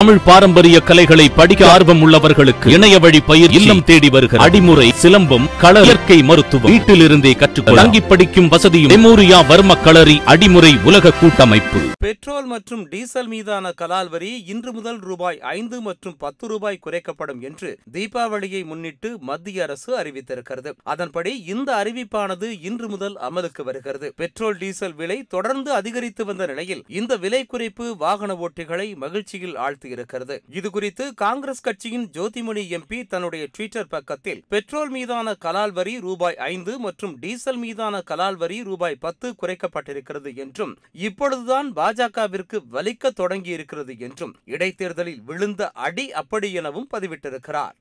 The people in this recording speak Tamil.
தமிழ் பாரம்பரிய கலைகளை படிக்க ஆர்வம் உள்ளவர்களுக்கு இணைய வழி பயிர் இல்லம் தேடி வருகிற அடிமுறை சிலம்பம் கள இயற்கை மருத்துவம். வீட்டிலிருந்தே கற்றுக்கொள்ள தங்கி படிக்கும் வசதியும் மெமோரியா வர்ம களரி அடிமுறை உலக கூட்டமைப்பு. பெட்ரோல் மற்றும் டீசல் மீதான கலால் வரி இன்று முதல் ரூபாய் ஐந்து மற்றும் பத்து ரூபாய் குறைக்கப்படும் என்று தீபாவளியை முன்னிட்டு மத்திய அரசு அறிவித்திருக்கிறது. அதன்படி இந்த அறிவிப்பானது இன்று முதல் அமலுக்கு வருகிறது. பெட்ரோல் டீசல் விலை தொடர்ந்து அதிகரித்து வந்த நிலையில் இந்த விலை குறைப்பு வாகன ஓட்டிகளை மகிழ்ச்சியில் ஆழ்த்தி ஆழ்த்தியிருக்கிறது இதுகுறித்து காங்கிரஸ் கட்சியின் ஜோதிமணி எம்பி தன்னுடைய ட்விட்டர் பக்கத்தில் பெட்ரோல் மீதான கலால் வரி ரூபாய் ஐந்து மற்றும் டீசல் மீதான கலால் வரி ரூபாய் பத்து குறைக்கப்பட்டிருக்கிறது என்றும் இப்பொழுதுதான் பாஜகவிற்கு வலிக்க தொடங்கி இருக்கிறது என்றும் இடைத்தேர்தலில் விழுந்த அடி அப்படி எனவும் பதிவிட்டிருக்கிறார்.